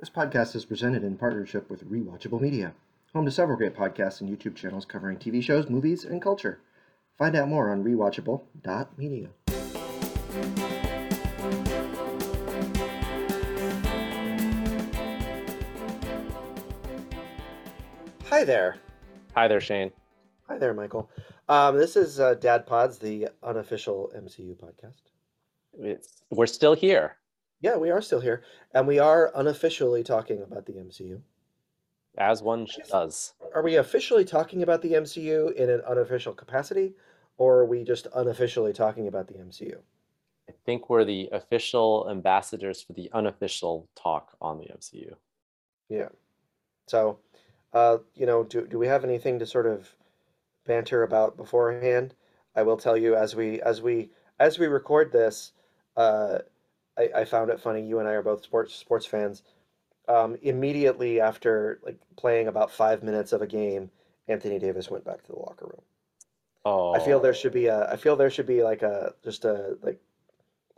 This podcast is presented in partnership with Rewatchable Media, home to several great podcasts and YouTube channels covering TV shows, movies, and culture. Find out more on rewatchable.media. Hi there. Hi there, Shane. Hi there, Michael. Um, this is uh, Dad Pods, the unofficial MCU podcast. It's, we're still here, Yeah, we are still here, and we are unofficially talking about the MCU. as one does. Are we officially talking about the MCU in an unofficial capacity, or are we just unofficially talking about the MCU? I think we're the official ambassadors for the unofficial talk on the MCU. Yeah. So, uh, you know, do, do we have anything to sort of banter about beforehand? I will tell you as we as we as we record this, uh, I, I found it funny. You and I are both sports sports fans. Um, immediately after like playing about five minutes of a game, Anthony Davis went back to the locker room. Oh, I feel there should be a I feel there should be like a just a like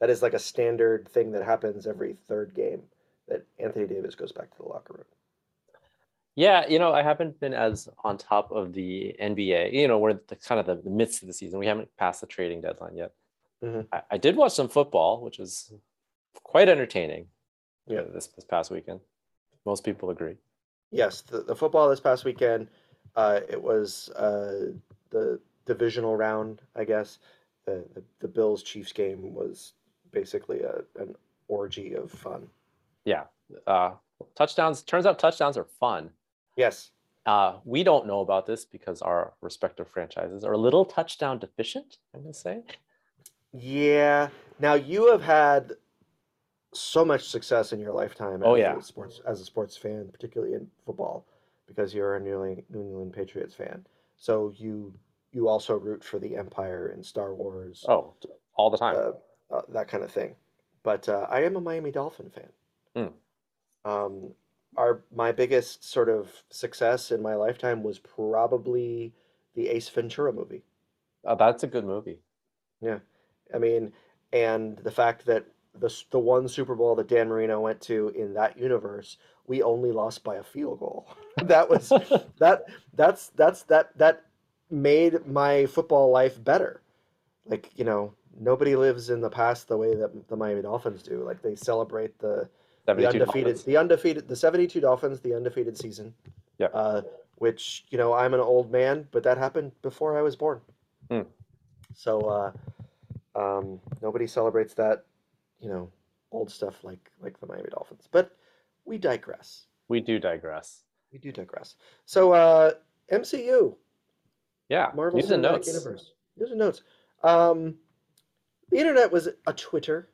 that is like a standard thing that happens every third game that Anthony Davis goes back to the locker room. Yeah, you know, I haven't been as on top of the NBA. You know, we're the kind of the, the midst of the season. We haven't passed the trading deadline yet. Mhm. I, I did watch some football, which was quite entertaining. Yeah. uh, this this past weekend. Most people agree. Yes, the, the football this past weekend, uh, it was uh, the divisional round, I guess. The, the, the Bills Chiefs game was basically a, an orgy of fun. Yeah, uh, touchdowns. Turns out touchdowns are fun. Yes. Uh, we don't know about this because our respective franchises are a little touchdown deficient. I'm gonna say. Yeah. Now you have had so much success in your lifetime Oh, as yeah. a sports as a sports fan, particularly in football, because you're a New England, New England Patriots fan. So you you also root for the Empire and Star Wars, Oh, all the time. uh, uh, that kind of thing. But uh, I am a Miami Dolphin fan. Hmm. Um, our my biggest sort of success in my lifetime was probably the Ace Ventura movie. Uh, that's a good movie. Yeah, I mean, and the fact that the the one Super Bowl that Dan Marino went to in that universe, we only lost by a field goal. that was that that's that's that that made my football life better. Like you know, nobody lives in the past the way that the Miami Dolphins do. Like they celebrate the the undefeated Dolphins. the undefeated the 72 Dolphins, the undefeated season. Yeah. Uh, which you know I'm an old man, but that happened before I was born. Hmm. So uh, um, nobody celebrates that, you know, old stuff like like the Miami Dolphins. But we digress. We do digress. We do digress. So uh, MCU, Yeah. Marvel News and Cinematic notes. Universe. News and notes. Um, the internet was a Twitter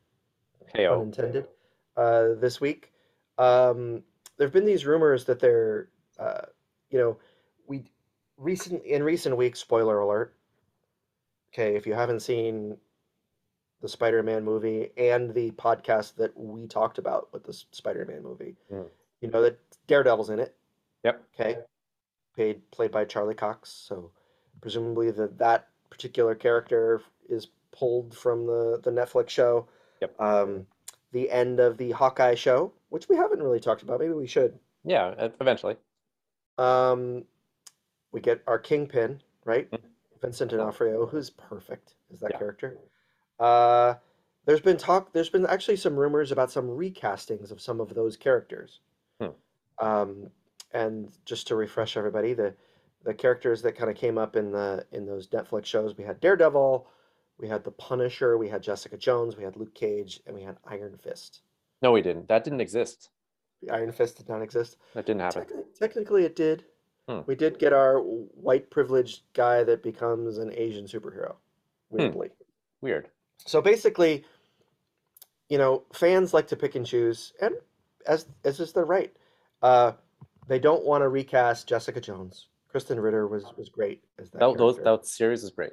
KO. unintended uh, this week. Um, there have been these rumors that they're, uh, you know, we recent in recent weeks. Spoiler alert. Okay, if you haven't seen the Spider-Man movie and the podcast that we talked about with the Spider-Man movie, Mm. you know that Daredevil's in it. Yep. Okay, paid played by Charlie Cox. So presumably that that particular character is pulled from the the Netflix show. Yep. Um, the end of the Hawkeye show, which we haven't really talked about. Maybe we should. Yeah, eventually. Um, we get our Kingpin, right? Mhm. Vincent D'Onofrio, who's perfect as that Yeah. character. Uh, there's been talk. There's been actually some rumors about some recastings of some of those characters. Hmm. Um, and just to refresh everybody, the the characters that kind of came up in the in those Netflix shows, we had Daredevil, we had the Punisher, we had Jessica Jones, we had Luke Cage, and we had Iron Fist. No, we didn't. That didn't exist. The Iron Fist did not exist. That didn't happen. Techni- technically, it did. Hmm. We did get our white privileged guy that becomes an Asian superhero, weirdly. Weird. So basically, you know, fans like to pick and choose, and as as is their right. Uh, they don't want to recast Jessica Jones. Krysten Ritter was was great as that That, those, character, that series is great.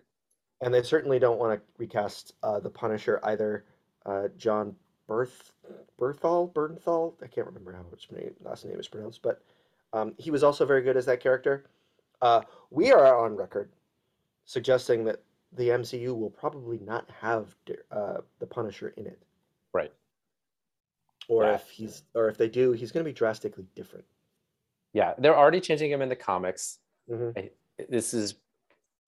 and they certainly don't want to recast uh, the Punisher either. Uh, John Berth Berthal Bernthal, I can't remember how his name, last name is pronounced, but um, he was also very good as that character. Uh, we are on record suggesting that the MCU will probably not have uh, the Punisher in it. Right. or Yeah. if he's or if they do, he's going to be drastically different. Yeah, they're already changing him in the comics. Mhm. This is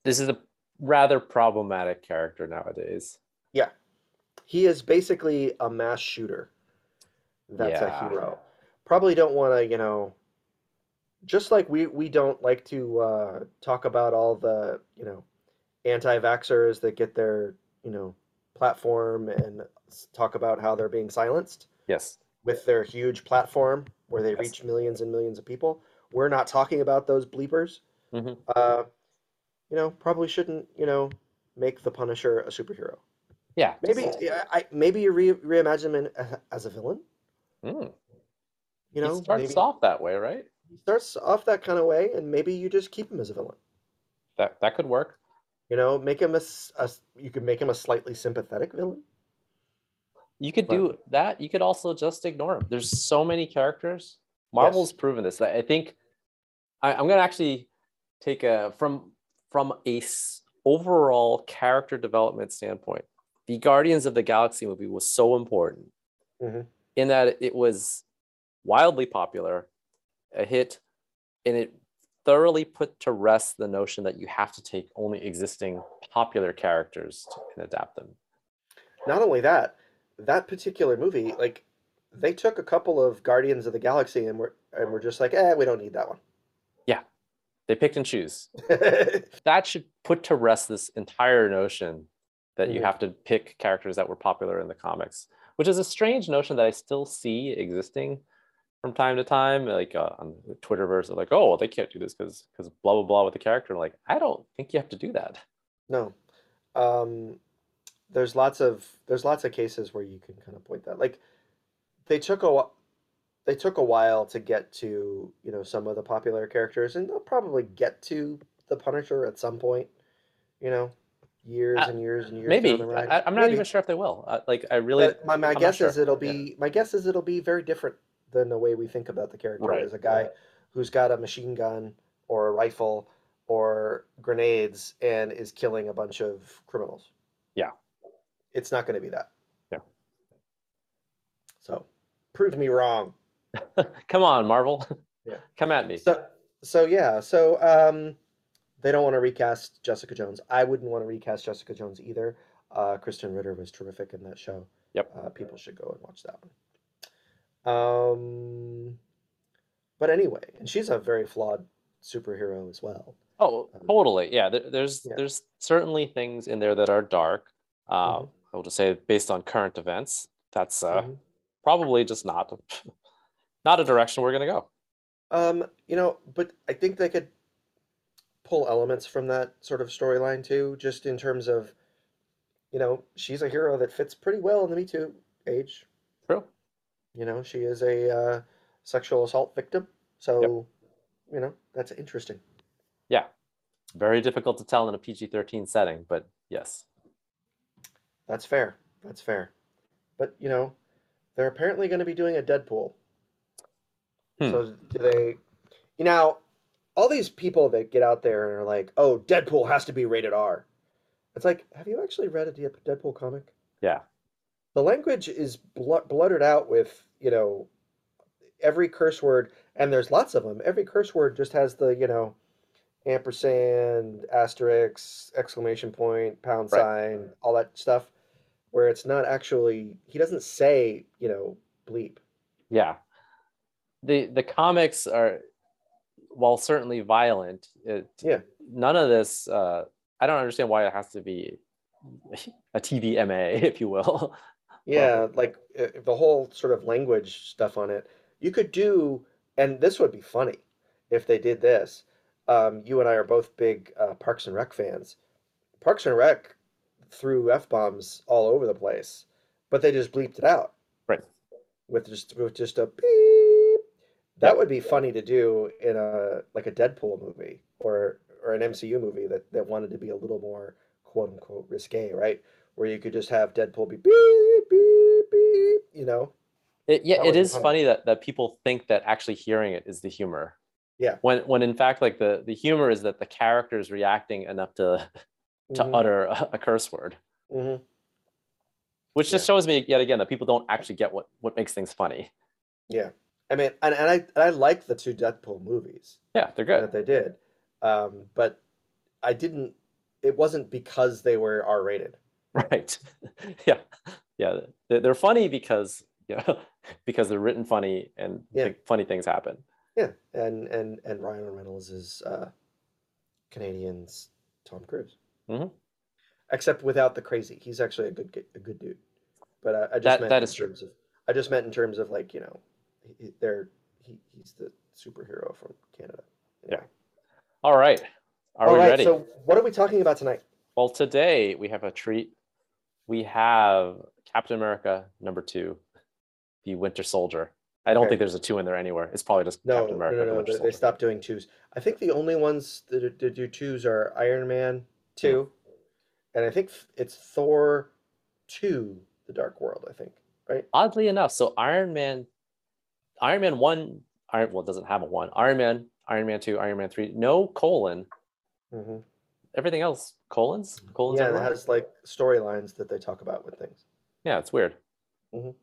this is a rather problematic character nowadays. Yeah, he is basically a mass shooter. That's Yeah. a hero. Probably don't want to, you know, just like we we don't like to uh, talk about all the, you know, anti-vaxxers that get their, you know, platform and talk about how they're being silenced Yes. with their huge platform where they Yes. reach millions and millions of people. We're not talking about those bleepers. Mhm. Uh, you know, probably shouldn't, you know, make the Punisher a superhero. Yeah. Maybe yeah, I maybe you re reimagine him as a villain. Mm. You know, he starts maybe off that way, right? he starts off that kind of way, and maybe you just keep him as a villain. That that could work. You know, make him a, a you could make him a slightly sympathetic villain. You could But- do that. You could also just ignore him. There's so many characters. Marvel's proven this. I think I, I'm gonna actually take a from from a s- overall character development standpoint. The Guardians of the Galaxy movie was so important Mhm. in that it was wildly popular, a hit, and it thoroughly put to rest the notion that you have to take only existing popular characters to, and adapt them. Not only that, that particular movie, like they took a couple of Guardians of the Galaxy and were and were just like, eh, we don't need that one. Yeah, they picked and choose. that should put to rest this entire notion that you Mhm. have to pick characters that were popular in the comics, which is a strange notion that I still see existing from time to time. Like uh, on the Twitterverse, they're like, "Oh, well, they can't do this because because blah blah blah with the character." I'm like, I don't think you have to do that. No. Um, there's lots of there's lots of cases where you can kind of point that. Like they took a they took a while to get to, you know, some of the popular characters and they'll probably get to the Punisher at some point, you know, years Uh, and years and years Maybe. I, I'm not Maybe. even sure if they will. Uh, like, I really But my, my I'm guess is sure. it'll Yeah. be my guess is it'll be very different than the way we think about the character Right, as a guy who's got a machine gun or a rifle or grenades and is killing a bunch of criminals. Yeah. It's not going to be that. Yeah. So, prove me wrong. come on, Marvel, Yeah. come at me. So so yeah, so um they don't want to recast Jessica Jones. I wouldn't want to recast Jessica Jones either. Uh Krysten Ritter was terrific in that show. Yep. Uh, people should go and watch that one. Um but anyway, and she's a very flawed superhero as well. Oh, Um, totally. Yeah, there, there's Yeah. there's certainly things in there that are dark. Uh, Mhm. I will just say based on current events, that's uh, Mhm. probably just not not a direction we're gonna go. Um, you know, but I think they could pull elements from that sort of storyline too, just in terms of, you know, she's a hero that fits pretty well in the Me Too age. True. You know, she is a uh, sexual assault victim. So, you know, that's interesting. Yeah, very difficult to tell in a PG-13 setting, but yes. That's fair. That's fair. But, you know, they're apparently going to be doing a Deadpool. Hmm. So, do they, you know, all these people that get out there and are like, oh, Deadpool has to be rated R. It's like, have you actually read a Deadpool comic? Yeah. The language is bl- bluttered out with, you know, every curse word, and there's lots of them. Every curse word just has the, you know, ampersand, asterisk, exclamation point, pound Right. sign, all that stuff, where it's not actually, he doesn't say, you know, bleep. Yeah. The the comics are while certainly violent, it, Yeah. none of this uh, I don't understand why it has to be a TVMA, if you will. Yeah, like uh, the whole sort of language stuff on it. You could do, and this would be funny if they did this. Um, you and I are both big uh, Parks and Rec fans. Parks and Rec threw f bombs all over the place, but they just bleeped it out. Right. With just with just a beep. That would be funny to do in a like a Deadpool movie or or an MCU movie that that wanted to be a little more quote unquote risque, right? Where you could just have Deadpool be beep beep beep, you know. It, yeah, That it is funny. funny that, that people think that actually hearing it is the humor. Yeah. When when in fact like the the humor is that the character is reacting enough to to Mhm, utter a, a curse word, mhm. which just shows me yet again that people don't actually get what what makes things funny. Yeah, I mean, and, and I and I like the two Deadpool movies Yeah, they're good. that they did, um, but I didn't. It wasn't because they were R rated. Right. yeah. Yeah. They're, funny because yeah, because they're written funny and Yeah. funny things happen. Yeah, and and and Ryan Reynolds is uh, Canadian's Tom Cruise, Mhm. except without the crazy. He's actually a good a good dude. But I, I just That- meant that in is true. terms of I just meant in terms of like you know, they're he, he's the superhero from Canada. Yeah. All right. Are All right, ready? so what are we talking about tonight? Well, today we have a treat. We have Captain America number two, the Winter Soldier. I don't Okay. think there's a two in there anywhere. It's probably just No, Captain America. no, the no, Winter they, stopped doing twos. I think the only ones that, do- that do twos are Iron Man two, and I think it's Thor two, The Dark World. I think right. Oddly enough, so Iron Man, Iron Man one, Iron well it doesn't have a one. Iron Man, Iron Man two, Iron Man three, no colon. hmm Everything else colons, colons. Yeah, it has like storylines that they talk about with things. Yeah, it's weird. Mhm.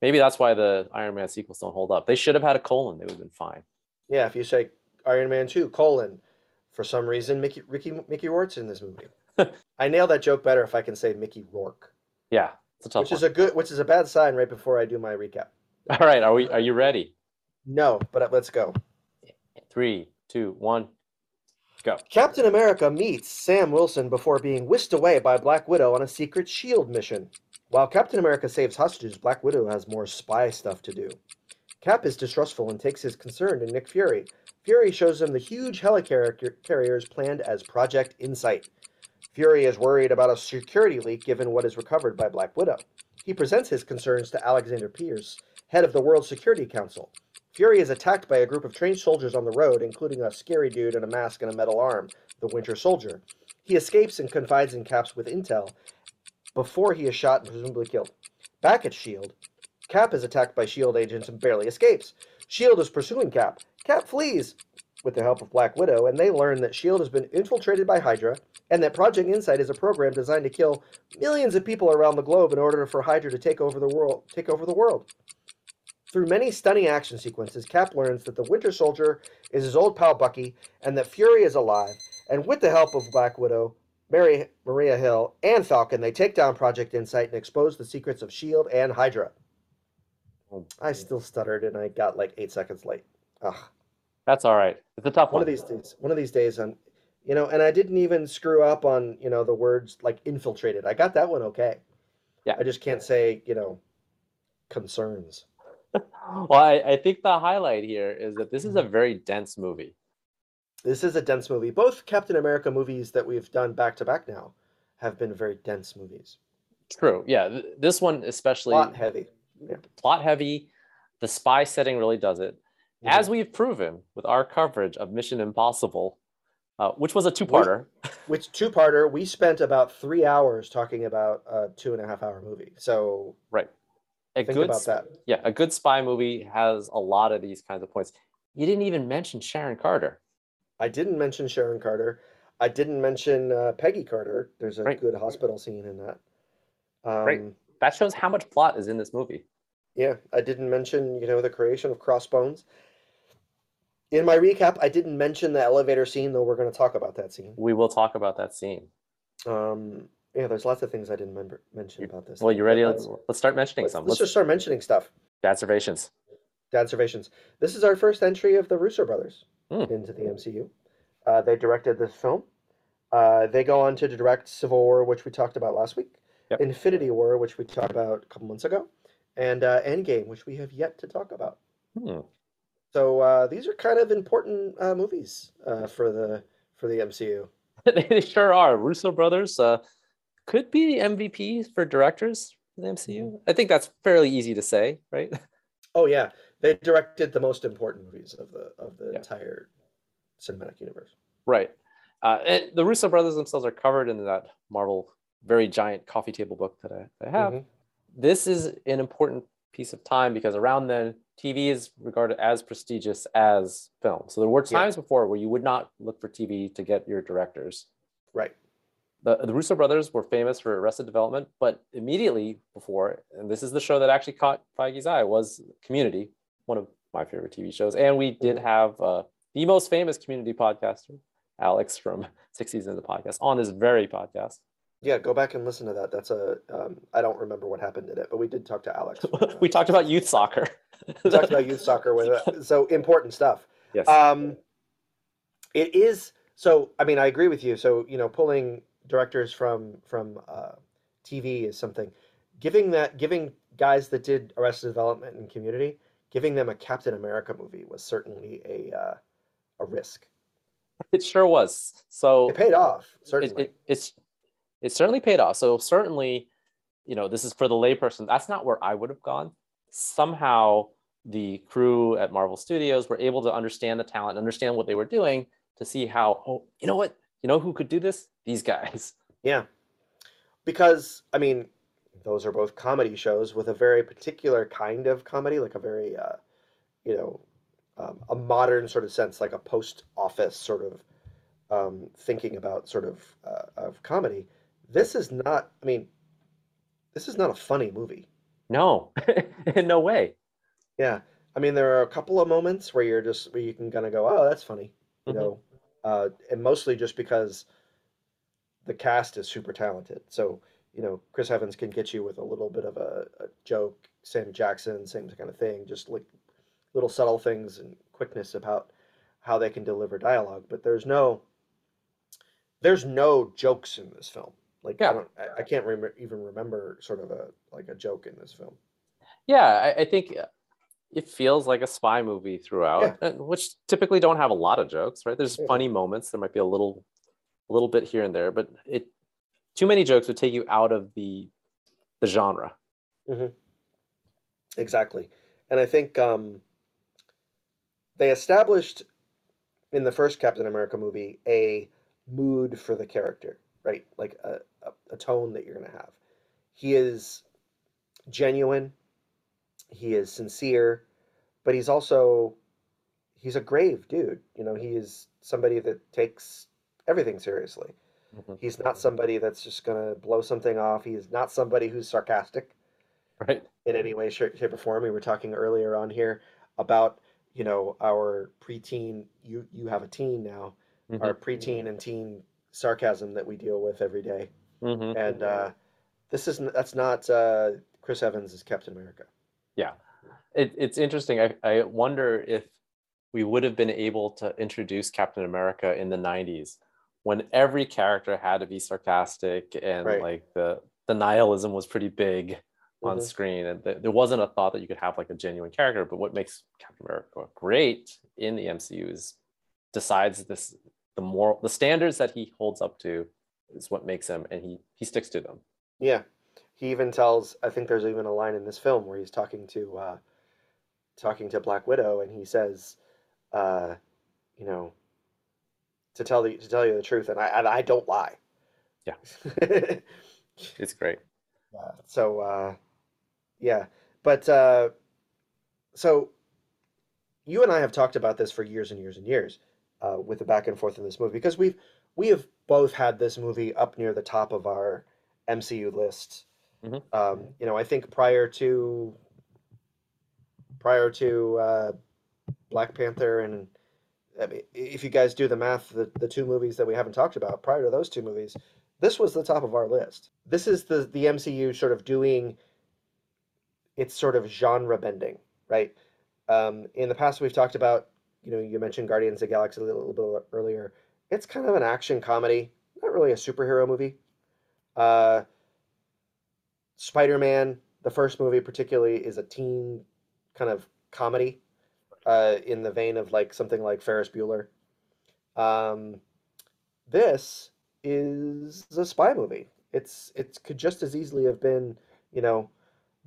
Maybe that's why the Iron Man sequels don't hold up. They should have had a colon. They would have been fine. Yeah, if you say Iron Man two colon, for some reason Mickey Ricky Mickey Rourke's in this movie. I nail that joke better if I can say Mickey Rourke, Yeah, it's a tough which one. is a good, which is a bad sign right before I do my recap. All right, are we? Are you ready? No, but let's go. Three, two, one, go. Captain America meets Sam Wilson before being whisked away by Black Widow on a secret SHIELD mission. While Captain America saves hostages, Black Widow has more spy stuff to do. Cap is distrustful and takes his concern to Nick Fury. Fury shows him the huge helicarriers planned as Project Insight. Fury is worried about a security leak given what is recovered by Black Widow. He presents his concerns to Alexander Pierce, head of the World Security Council. Fury is attacked by a group of trained soldiers on the road, including a scary dude in a mask and a metal arm, the Winter Soldier. He escapes and confides in Caps with intel before he is shot and presumably killed. Back at S.H.I.E.L.D., Cap is attacked by S.H.I.E.L.D. agents and barely escapes. S.H.I.E.L.D. is pursuing Cap. Cap flees with the help of Black Widow, and they learn that S.H.I.E.L.D. has been infiltrated by Hydra and that Project Insight is a program designed to kill millions of people around the globe in order for Hydra to take over the world. Take over the world. Through many stunning action sequences, Cap learns that the Winter Soldier is his old pal Bucky, and that Fury is alive. And with the help of Black Widow, Mary, Maria Hill, and Falcon, they take down Project Insight and expose the secrets of S.H.I.E.L.D. And Hydra. Oh, I still stuttered, and I got like eight seconds late. Ugh. That's all right. It's a tough One one. of these days, one of these days, I'm, you know, and I didn't even screw up on, you know, the words like infiltrated. I got that one okay. Yeah. I just can't say, you know, concerns. Well, I, I think the highlight here is that this is a very dense movie. This is a dense movie. Both Captain America movies that we've done back to back now have been very dense movies. True. Yeah. th- This one especially Plot heavy. plot heavy. The spy setting really does it. Mhm. As we've proven with our coverage of Mission Impossible, uh, which was a two-parter. Which two parter, we spent about three hours talking about a two and a half hour movie. So Right. A think good about that. yeah, a good spy movie has a lot of these kinds of points. You didn't even mention Sharon Carter. I didn't mention Sharon Carter. I didn't mention uh, Peggy Carter. There's a Right. good hospital scene in that. Um, Right. That shows how much plot is in this movie. Yeah, I didn't mention, you know, the creation of Crossbones. In my recap, I didn't mention the elevator scene, though we're going to talk about that scene. We will talk about that scene. Um, yeah, there's lots of things I didn't member, mention about this. Well, you ready? Let's let's start mentioning let's, some. let's Let's just start mentioning stuff. observations. The observations. This is our first entry of the Russo brothers Hmm. into the MCU. Uh, they directed this film. Uh, they go on to direct Civil War, which we talked about last week, Yep. Infinity War, which we talked about a couple months ago, and uh, Endgame, which we have yet to talk about. Hmm. So uh, these are kind of important uh, movies uh, for the for the MCU. they sure are. Russo brothers uh, could be the MVP for directors for the MCU. I think that's fairly easy to say, right? Oh yeah, they directed the most important movies of the of the Yeah. entire cinematic universe. Right. Uh, and the Russo brothers themselves are covered in that Marvel very giant coffee table book that I, I have. Mhm. This is an important piece of time because around then, TV is regarded as prestigious as film. So there were Yeah. times before where you would not look for TV to get your directors. Right. The, the Russo brothers were famous for Arrested Development, but immediately before, and this is the show that actually caught Feige's eye, was Community, one of my favorite TV shows. And we did have uh, the most famous community podcaster, Alex from Six Seasons of the Podcast, on this very podcast. Yeah, go back and listen to that. That's a um, I don't remember what happened in it, but we did talk to Alex. we talked about youth soccer. we talked about youth soccer with uh, so important stuff. Yes. Um, it is so. I mean, I agree with you. So you know, pulling directors from from uh, TV is something. Giving that, giving guys that did Arrested Development and Community, giving them a Captain America movie was certainly a uh, a risk. It sure was. So it paid off. It, Certainly, it, it's it certainly paid off. So certainly, you know, this is for the layperson. That's not where I would have gone. Somehow, the crew at Marvel Studios were able to understand the talent, understand what they were doing, to see how. Oh, you know what? You know who could do this? These guys. yeah. Because I mean, those are both comedy shows with a very particular kind of comedy, like a very, uh, you know, um, a modern sort of sense, like a post office sort of um, thinking about sort of uh, of comedy. This is not. I mean, this is not a funny movie. No, in no way. Yeah, I mean, there are a couple of moments where you're just where you can kind of go, "Oh, that's funny," you Mhm. know, uh, and mostly just because the cast is super talented. So you know, Chris Evans can get you with a little bit of a, a joke. Sam Jackson, same kind of thing, just like little subtle things and quickness about how they can deliver dialogue. But there's no, there's no jokes in this film. Like I don't, I, I can't remember even remember sort of a like a joke in this film. Yeah, I, I think uh, it feels like a spy movie throughout, uh, which typically don't have a lot of jokes, right? There's Yeah. funny moments. There might be a little, a little bit here and there, but it too many jokes would take you out of the the genre. Exactly. And I think um, they established in the first Captain America movie a mood for the character, right? Like a, a, a tone that you're going to have. He is genuine, he is sincere, but he's also he's a grave dude. You know, he is somebody that takes everything seriously. Mhm. He's not somebody that's just going to blow something off. He is not somebody who's sarcastic Right? in any way, shape, or form. We were talking earlier on here about you know our preteen. You you have a teen now. Mhm. Our preteen and teen sarcasm that we deal with every day, Mhm. and uh, this is n- that's not uh, Chris Evans as Captain America. Yeah, it, it's interesting. I, I wonder if we would have been able to introduce Captain America in the '90s when every character had to be sarcastic and Right. like the the nihilism was pretty big on Mhm. screen, and th- there wasn't a thought that you could have like a genuine character. But what makes Captain America great in the MCU is decides this the moral the standards that he holds up to is what makes him, and he he sticks to them. Yeah, he even tells. I think there's even a line in this film where he's talking to uh, talking to Black Widow, and he says, uh, you know, to tell the to tell you the truth, and I and I don't lie. Yeah. It's great. so uh, yeah, but uh, so you and I have talked about this for years and years and years uh, with the back and forth in this movie because we've we have both had this movie up near the top of our MCU list. Mhm. Um, you know, I think prior to prior to uh, Black Panther and I mean, if you guys do the math, the, the two movies that we haven't talked about prior to those two movies, this was the top of our list. This is the the MCU sort of doing its sort of genre bending, right? Um, in the past, we've talked about, you know, you mentioned Guardians of the Galaxy a little, little bit earlier. It's kind of an action comedy, not really a superhero movie. Uh, Spider Man, the first movie particularly, is a teen kind of comedy uh, in the vein of like something like Ferris Bueller. Um, this is a spy movie. It's it could just as easily have been, you know,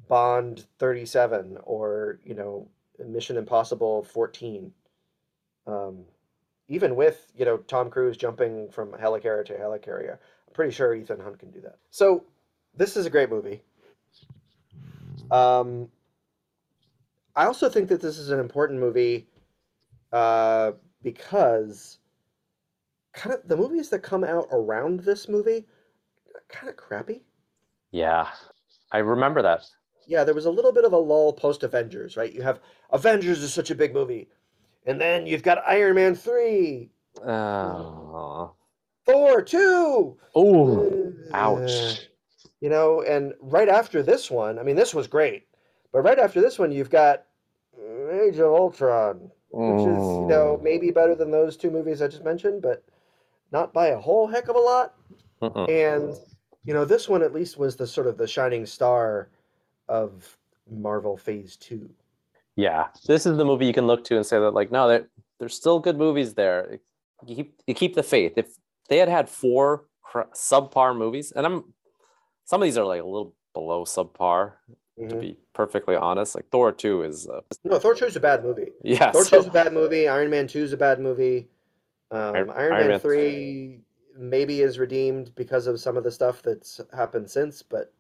Bond 37 or, you know, Mission Impossible 14. Um, even with, you know, Tom Cruise jumping from helicarrier to helicarrier, I'm pretty sure Ethan Hunt can do that. So, this is a great movie. Um, I also think that this is an important movie uh, because kind of the movies that come out around this movie kind of crappy. Yeah, I remember that. Yeah, there was a little bit of a lull post Avengers, right? You have Avengers is such a big movie, and then you've got Iron Man three, Oh, Thor two. oh, Uh, ouch. You know, and right after this one, I mean, this was great, but right after this one, you've got Age of Ultron, which is you know Mm. maybe better than those two movies I just mentioned, but not by a whole heck of a lot. Mm-mm. And you know, this one at least was the sort of the shining star of Marvel Phase Two. Yeah, this is the movie you can look to and say that, like, no, there, there's still good movies there. You keep you keep the faith. If they had had four cr- subpar movies, and I'm some of these are like a little below subpar, to Mhm. be perfectly honest. Like Thor two is, uh, No, Thor Two is a bad movie. yeah, Thor so- Two is a bad movie. Iron Man Two is a bad movie. Um, Iron- Iron, Iron Man Man- Three maybe is redeemed because of some of the stuff that's happened since, but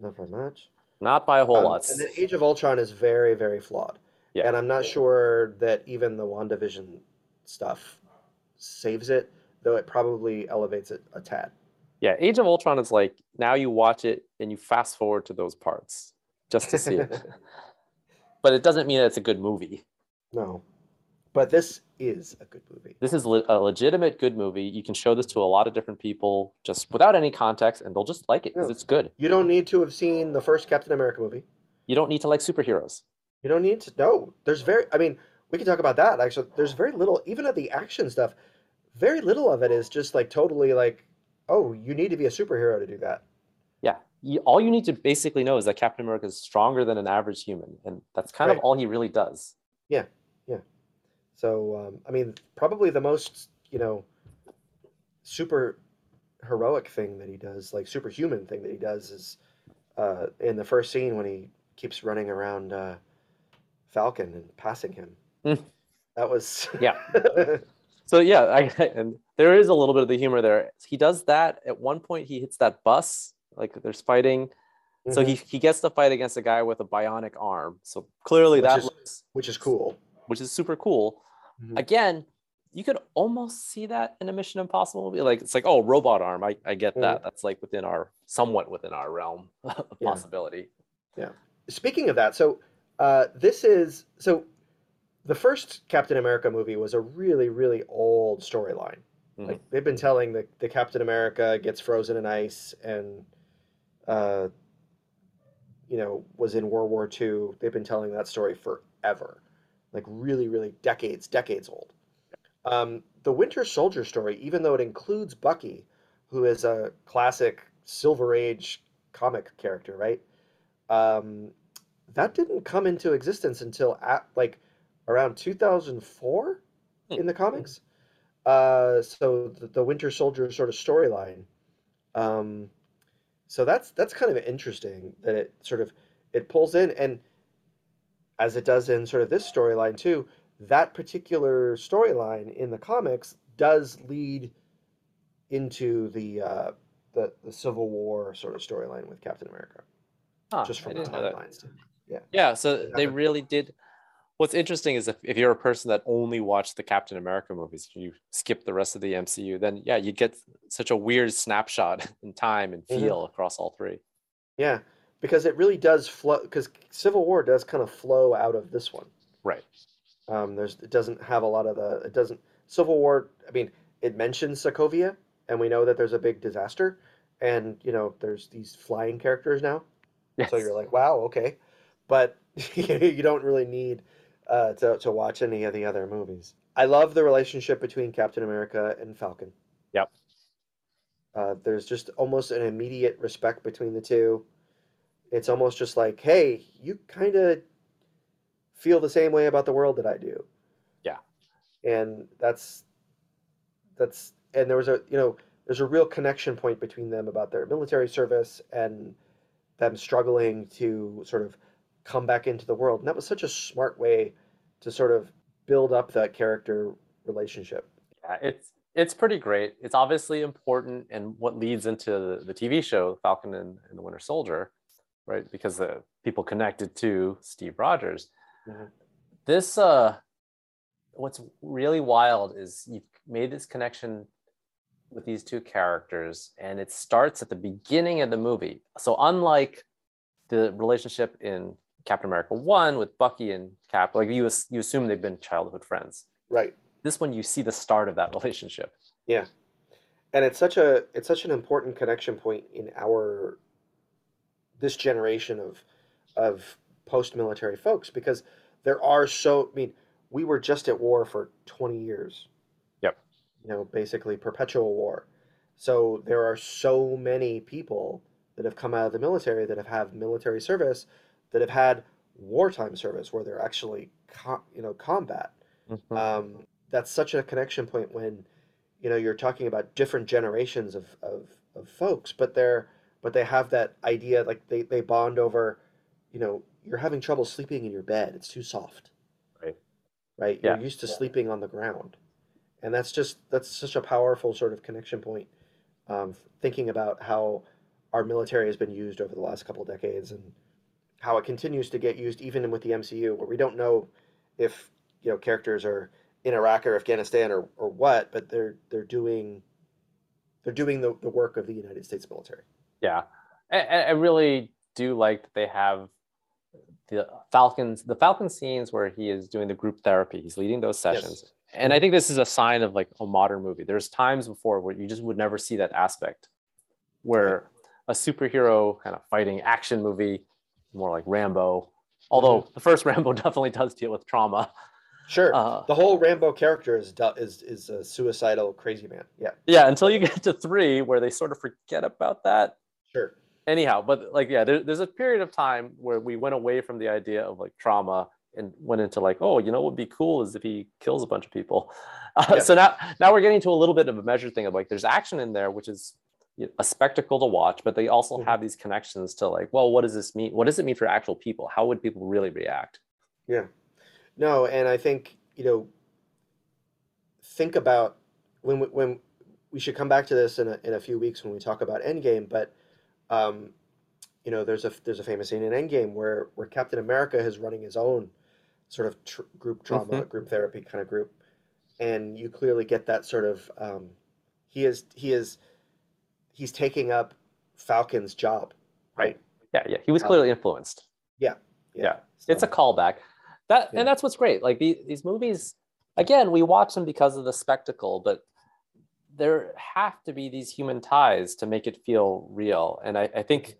not by much. not by a whole Um, lot. and then Age of Ultron is very, very flawed. Yeah. And I'm not sure that even the WandaVision stuff saves it, though it probably elevates it a tad. Yeah, Age of Ultron is like now you watch it and you fast forward to those parts just to see it, but it doesn't mean that it's a good movie. no. But this is a good movie. This is le- a legitimate good movie. You can show this to a lot of different people just without any context, and they'll just like it because Yeah. it's good. You don't need to have seen the first Captain America movie. You don't need to like superheroes. You don't need to no. There's very I mean, we can talk about that actually. There's very little even of the action stuff, very little of it is just like totally like, oh, you need to be a superhero to do that. You, all you need to basically know is that Captain America is stronger than an average human, and that's kind of all he really does. Yeah, yeah. So um, I mean, probably the most you know, super heroic thing that he does, like superhuman thing that he does, is uh, in the first scene when he keeps running around uh, Falcon and passing him. Mm. That was Yeah. So yeah, I, and there is a little bit of the humor there. He does that at one point. He hits that bus, like there's fighting. So Mhm. he, he gets to fight against a guy with a bionic arm. So clearly Which that is- looks, which is cool. which is super cool. Mhm. Again, you could almost see that in a Mission Impossible movie. Like it's like, oh, robot arm. I, I get that. That's like within our somewhat within our realm of Mm-hmm. Yeah. Speaking of that, so uh, this is so the first Captain America movie was a really, really old storyline. Mhm. Like they've been telling the, the Captain America gets frozen in ice and uh, you know was in World War II. They've been telling that story forever, like really, really decades, decades old. Um, the Winter Soldier story, even though it includes Bucky, who is a classic Silver Age comic character, right? Um, that didn't come into existence until at like around 2004 Hmm. in the comics. Uh, so the, the Winter Soldier sort of storyline. Um, so that's that's kind of interesting that it sort of it pulls in and as it does in sort of this storyline too. That particular storyline in the comics does lead into the uh, the the Civil War sort of storyline with Captain America, Huh, just from the didn't know that. timelines. Yeah, Yeah. so they really did. What's interesting is if, if you're a person that only watched the Captain America movies, you skip the rest of the MCU, then yeah, you get such a weird snapshot in time and Mhm. feel across all three. Yeah, because it really does flow. Because Civil War does kind of flow out of this one. Right. Um, there's it doesn't have a lot of the it doesn't Civil War. I mean, it mentions Sokovia, and we know that there's a big disaster, and you know there's these flying characters now. So you're like, wow, okay, but you don't really need uh, to to watch any of the other movies. I love the relationship between Captain America and Falcon. Yep. Uh, there's just almost an immediate respect between the two. It's almost just like, hey, you kind of feel the same way about the world that I do. Yeah. And that's that's and there was a you know there's a real connection point between them about their military service and them struggling to sort of come back into the world. And that was such a smart way to sort of build up that character relationship. Yeah, it's it's pretty great. It's obviously important and what leads into the, the TV show Falcon and, and the Winter Soldier, right? Because the people connected to Steve Rogers. Mhm. This uh what's really wild is you've made this connection with these two characters, and it starts at the beginning of the movie. So unlike the relationship in Captain America One with Bucky and Cap, like you you assume they've been childhood friends. Right. This one you see the start of that relationship. Yeah. And it's such a it's such an important connection point in our this generation of of post-military folks because there are so I mean we were just at war for 20 years. Yep. You know, basically perpetual war. So there are so many people that have come out of the military that have had military service that have had wartime service where they're actually co- you know combat. Mhm. Um, that's such a connection point when you know you're talking about different generations of, of, of folks, but they're but they have that idea like they, they bond over, you know, you're having trouble sleeping in your bed. It's too soft. Right. Right. Yeah. You're used to Yeah. sleeping on the ground. And that's just that's such a powerful sort of connection point. Um, thinking about how our military has been used over the last couple of decades and how it continues to get used even with the MCU where we don't know if you know characters are in Iraq or Afghanistan or, or what, but they're they're doing they're doing the, the work of the United States military. Yeah, I, I really do like that they have the Falcons, the Falcon scenes where he is doing the group therapy. He's leading those sessions, Yes. and I think this is a sign of like a modern movie. There's times before where you just would never see that aspect, where a superhero kind of fighting action movie, more like Rambo. Although the first Rambo definitely does deal with trauma. Sure. Uh, the whole Rambo character is is is a suicidal crazy man. Yeah. yeah, until you get to three, where they sort of forget about that. Sure. anyhow but like yeah there, there's a period of time where we went away from the idea of like trauma and went into like oh you know what would be cool is if he kills a bunch of people uh, Yeah. so now now we're getting to a little bit of a measured thing of like there's action in there which is you know, a spectacle to watch but they also Mhm. have these connections to like well what does this mean what does it mean for actual people how would people really react Yeah. No, and I think, you know, think about when we, when we should come back to this in a, in a few weeks when we talk about Endgame, but um, you know, there's a there's a famous scene in Endgame where where Captain America is running his own sort of tr- group trauma, group therapy kind of group, and you clearly get that sort of um, he is he is he's taking up Falcon's job, right? yeah yeah. He was Um, clearly influenced. Yeah. Yeah. It's a callback. That Yeah. and that's what's great. Like the, these movies again we watch them because of the spectacle but there have to be these human ties to make it feel real. And i, I think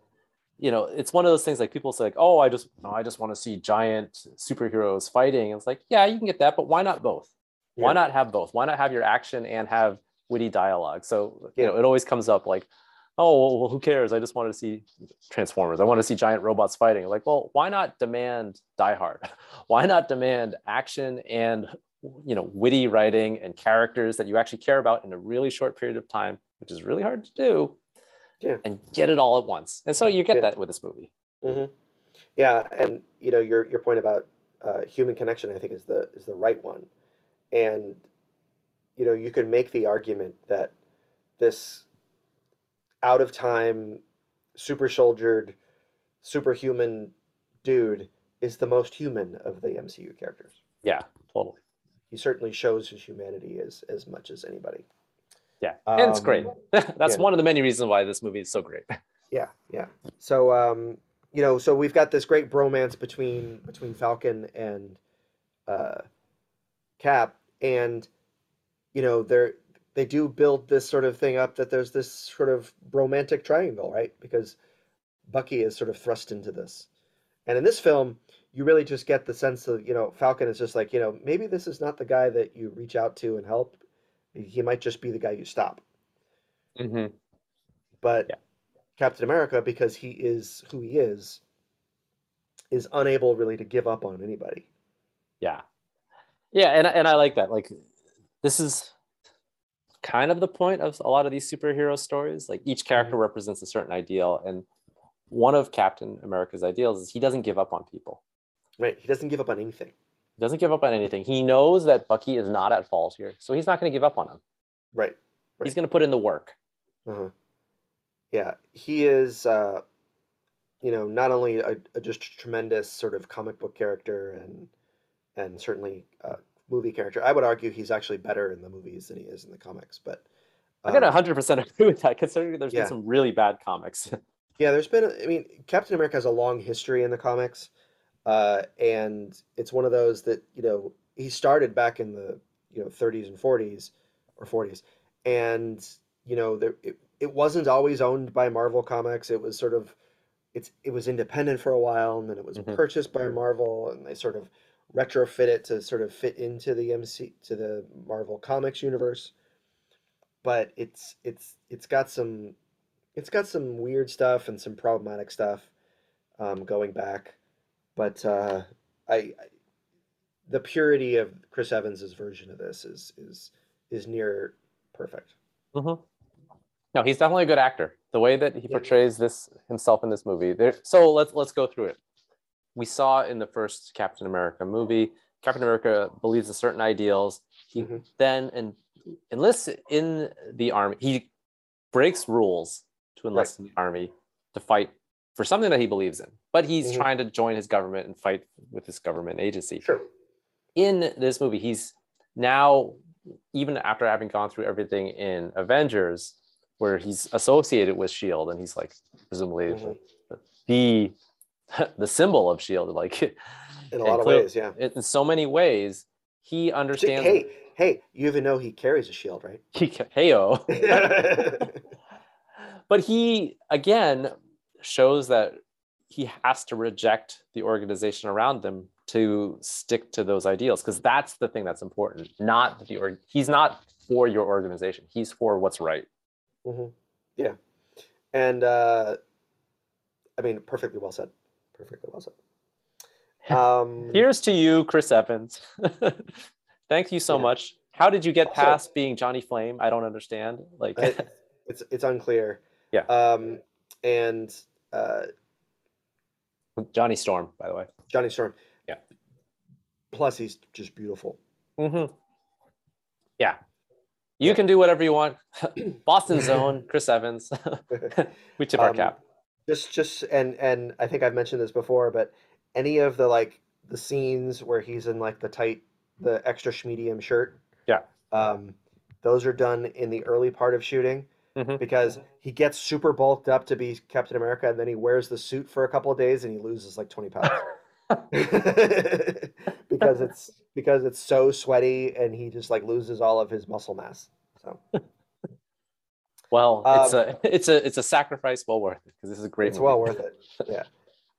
you know it's one of those things like people say like oh i just no, i just want to see giant superheroes fighting. It's like yeah you can get that but why not both? Why Yeah. not have both? Why not have your action and have witty dialogue. So you know it always comes up like oh well, who cares? I just want to see transformers. I want to see giant robots fighting. Like well why not demand die hard? Why not demand action and you know witty writing and characters that you actually care about in a really short period of time which is really hard to do Yeah. and get it all at once? And so you get Yeah. that with this movie. Hmm Yeah, and you know your your point about uh, human connection, I think, is the is the right one, and you know you could make the argument that this out of time, super soldiered, superhuman dude is the most human of the MCU characters. yeah totally He certainly shows his humanity as as much as anybody. yeah and it's Um, great that's yeah. one of the many reasons why this movie is so great Yeah, yeah. So um, you know, so we've got this great bromance between between Falcon and uh, Cap, and you know, they're they do build this sort of thing up that there's this sort of romantic triangle, right? Because Bucky is sort of thrust into this, and in this film, you really just get the sense of you know Falcon is just like you know maybe this is not the guy that you reach out to and help. He might just be the guy you stop Mhm. but Yeah. Captain America, because he is who he is, is unable really to give up on anybody. Yeah. Yeah, and and I like that. Like this is kind of the point of a lot of these superhero stories. Like each character represents a certain ideal and one of Captain America's ideals is he doesn't give up on people. Right? He doesn't give up on anything. He doesn't give up on anything. He knows that Bucky is not at fault here. So he's not going to give up on him. Right. He's going to put in the work. Uh-huh. Yeah, he is. Uh, you know, not only a, a just tremendous sort of comic book character and and certainly uh, movie character. I would argue he's actually better in the movies than he is in the comics. But I gotta Um, 100% agree with that, considering there's yeah. been some really bad comics. Yeah, there's been, I mean, Captain America has a long history in the comics. Uh, and it's one of those that, you know, he started back in the, you know, 30s and 40s or 40s. And, you know, there it, it wasn't always owned by Marvel Comics. It was sort of it's it was independent for a while and then it was Mhm. purchased by Marvel and they sort of retrofit it to sort of fit into the MC to the Marvel Comics universe. But it's it's it's got some it's got some weird stuff and some problematic stuff um, going back. But uh, I, I the purity of Chris Evans's version of this is is is near perfect. Mhm. No, he's definitely a good actor. The way that he portrays this himself in this movie. There, so let's let's go through it. We saw in the first Captain America movie, Captain America believes in certain ideals. He Mhm. then en- enlists in the army. He breaks rules to enlist in the army to fight for something that he believes in. But he's Mhm. trying to join his government and fight with this government agency Sure. in this movie, he's now, even after having gone through everything in Avengers, where he's associated with Shield, and he's like presumably Mhm. the the symbol of Shield, like In a lot of ways, yeah. in so many ways, he understands. Hey, hey, you even know he carries a shield, right? he, heyo, but he again shows that he has to reject the organization around them to stick to those ideals because that's the thing that's important not the org- he's not for your organization he's for what's right hmm Yeah, and uh, I mean, perfectly well said. Perfectly well said. Um, here's to you chris evans thank you so Yeah. much how did you get Also- past being johnny flame i don't understand like I- it's it's unclear. Yeah. Um, and uh, johnny storm by the way Johnny Storm. Yeah. Plus, he's just beautiful. Mm-hmm. yeah you can do whatever you want Boston zone, chris evans we tip our Um, cap just just and and I think I've mentioned this before, but any of the like the scenes where he's in like the tight, the extra medium shirt. Yeah. Um, those are done in the early part of shooting Mhm. because he gets super bulked up to be Captain America, and then he wears the suit for a couple of days and he loses like twenty pounds. because it's because it's so sweaty and he just like loses all of his muscle mass. So Well, it's Um, a it's a it's a sacrifice well worth it because this is a great. it's movie. well worth it. Yeah.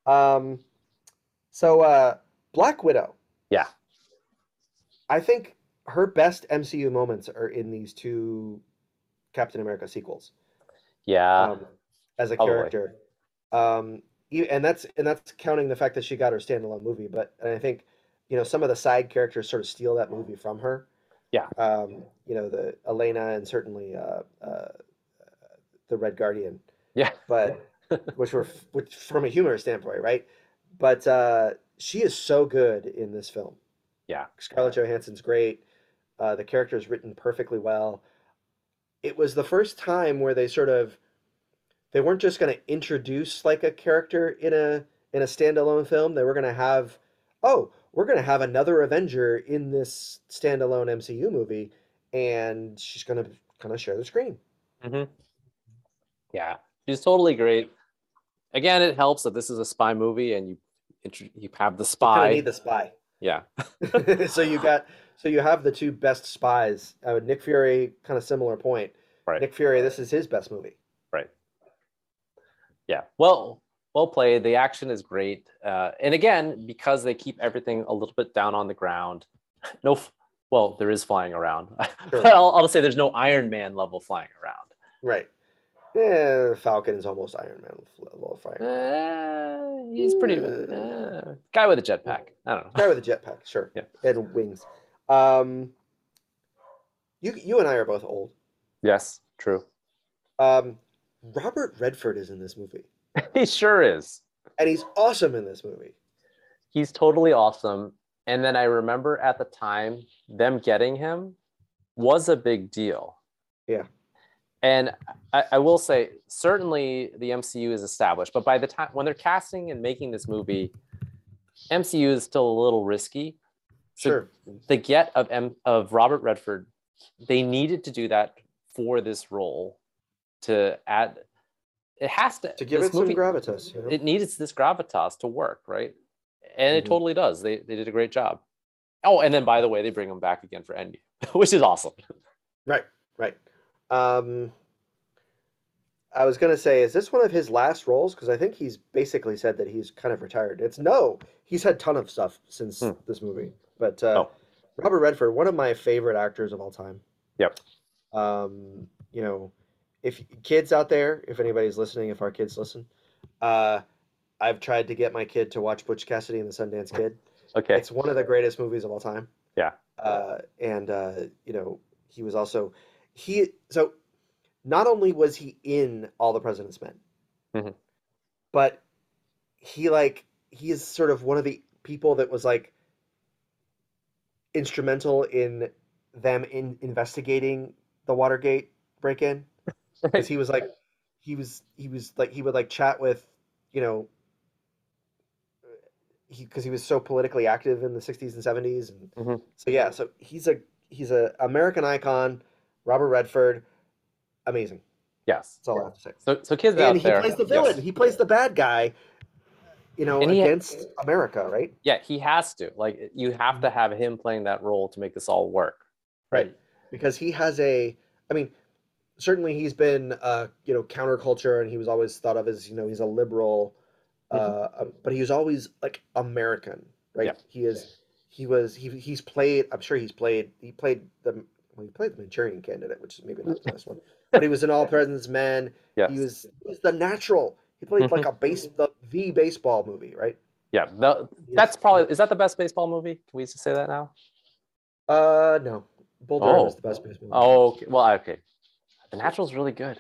Um, so uh, Black Widow. Yeah. I think her best MCU moments are in these two Captain America sequels. Yeah, Um, as a character, um, and that's and that's counting the fact that she got her standalone movie. But and I think you know some of the side characters sort of steal that movie from her. Yeah. Um, you know the Elena and certainly uh, uh, the Red Guardian yeah, but which were which from a humor standpoint, right? But uh, she is so good in this film. Yeah. Scarlett Johansson's great. Uh, the character is written perfectly well. It was the first time where they sort of they weren't just going to introduce like a character in a in a standalone film. They were going to have oh, we're going to have another Avenger in this standalone MCU movie, and she's going to kind of share the screen. hmm yeah. She's totally great. Again, it helps that this is a spy movie and you you have the spy. need the spy. yeah, so you got so you have the two best spies. Uh, Nick Fury, kind of similar point. Right. Nick Fury, this is his best movie. right. Yeah. Well, well played. The action is great. Uh, and again, because they keep everything a little bit down on the ground, no. f- Well, there is flying around. Sure. I'll, I'll say there's no Iron Man level flying around. Right. Yeah, Falcon is almost Iron Man level of fire. He's pretty uh, guy with a jetpack. I don't know. Guy with a jetpack, sure. Yeah. And wings. Um, you you and I are both old. Yes, true. Um, Robert Redford is in this movie, he sure is. and he's awesome in this movie. He's totally awesome. And then I remember at the time them getting him was a big deal. Yeah. And I, I will say, certainly the MCU is established, but by the time when they're casting and making this movie, MCU is still a little risky. So Sure. the get of M of Robert Redford, they needed to do that for this role to add. It has to to give this it some gravitas. You know? it needs this gravitas to work, right? And it Mhm. totally does. They they did a great job. Oh, and then by the way, they bring him back again for Endgame, which is awesome. Right, right. Um, I was gonna say, is this one of his last roles? Because I think he's basically said that he's kind of retired. It's no, he's had ton of stuff since Hmm. this movie. But uh, Oh. Robert Redford, one of my favorite actors of all time. Yep. Um, you know, if kids out there, if anybody's listening, if our kids listen, uh, I've tried to get my kid to watch Butch Cassidy and the Sundance Kid. Okay. It's one of the greatest movies of all time. Yeah. Uh, and uh, you know, he was also he so not only was he in All the President's Men, Mhm. but he like he is sort of one of the people that was like instrumental in them in investigating the Watergate break-in because he was like he was he was like he would like chat with you know he because he was so politically active in the 60s and 70s and Mhm. so yeah so he's a he's a american icon robert redford amazing Yes. that's all i have to say So so kids out and he there. plays the yes. villain he plays the bad guy you know And he- against america right Yeah, he has to. Like you have to have him playing that role to make this all work. right because he has a i mean certainly he's been uh you know counterculture and he was always thought of as you know he's a liberal uh um, but he was always like american right Yeah. he is he was he he's played i'm sure he's played he played the well, he played the manchurian candidate which is maybe not the best one but he was in all president's man. Yes. he was he was the natural he played like a base the, the baseball movie right yeah. the- that's probably is that the best baseball movie? Can we just say that now? uh no bull durham Oh. is the best baseball movie. Oh, okay. well, okay. The Natural is really good.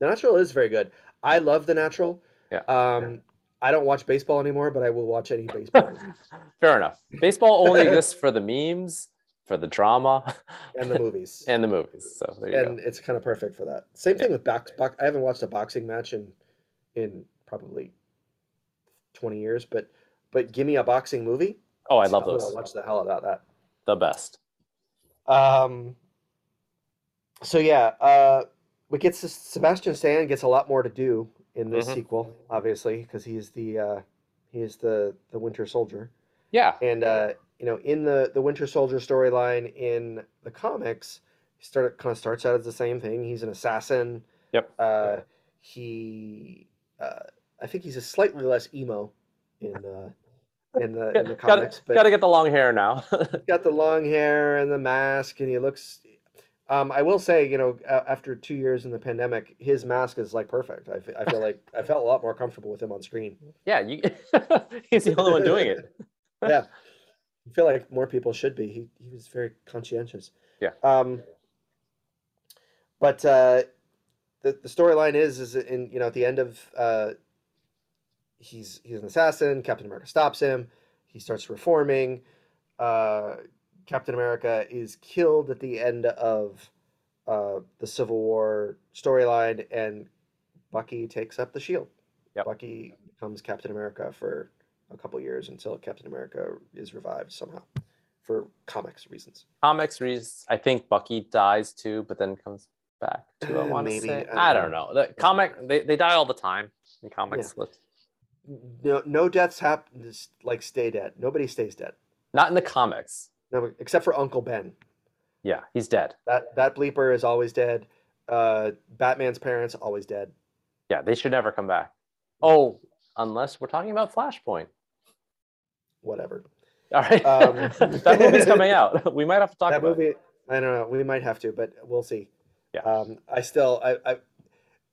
The Natural is very good. I love The Natural. Yeah. Um, I don't watch baseball anymore, but I will watch any baseball Fair enough. Baseball only exists for the memes, for the drama, and the movies, and the movies. So there you go. and go. it's kind of perfect for that. Same thing with box. box I haven't watched a boxing match in in probably twenty years, but but give me a boxing movie. Oh, I love gonna those. Watch the hell out of that. The best. Um. So yeah, uh, we get to Sebastian Stan gets a lot more to do in this Mhm. sequel, obviously, because he's the uh, he is the the Winter Soldier. Yeah. And uh, you know, in the the Winter Soldier storyline in the comics, he start kind of starts out as the same thing. He's an assassin. Yep. Uh, he, uh, I think he's a slightly less emo in uh, in the in the comics, Gotta, but gotta get the long hair now. got the long hair and the mask, and he looks. Um, I will say, you know, after two years in the pandemic, his mask is like perfect. I, I feel like I felt a lot more comfortable with him on screen. yeah, you, he's the only one doing it. yeah, I feel like more people should be. He he was very conscientious. Yeah. Um. But uh, the the storyline is is in you know at the end of uh, he's he's an assassin. Captain America stops him. He starts reforming. Uh, Captain America is killed at the end of uh, the Civil War storyline, and Bucky takes up the shield. Yep. Bucky becomes Captain America for a couple years until Captain America is revived somehow for comics reasons. Comics reasons. I think Bucky dies too, but then comes back too. I Uh, want to say. I I don't don't know. The comic, they, they die all the time in comics. Let's- No, no deaths happen. just, Like stay dead. Nobody stays dead. Not in the comics. No, except for Uncle Ben. Yeah, he's dead. That that bleeper is always dead. Uh, Batman's parents always dead. Yeah, they should never come back. Oh, unless we're talking about Flashpoint. Whatever. All right. Um, that movie's coming out. We might have to talk that about it. movie. I don't know. We might have to, but we'll see. Yeah. Um, I still, I, I,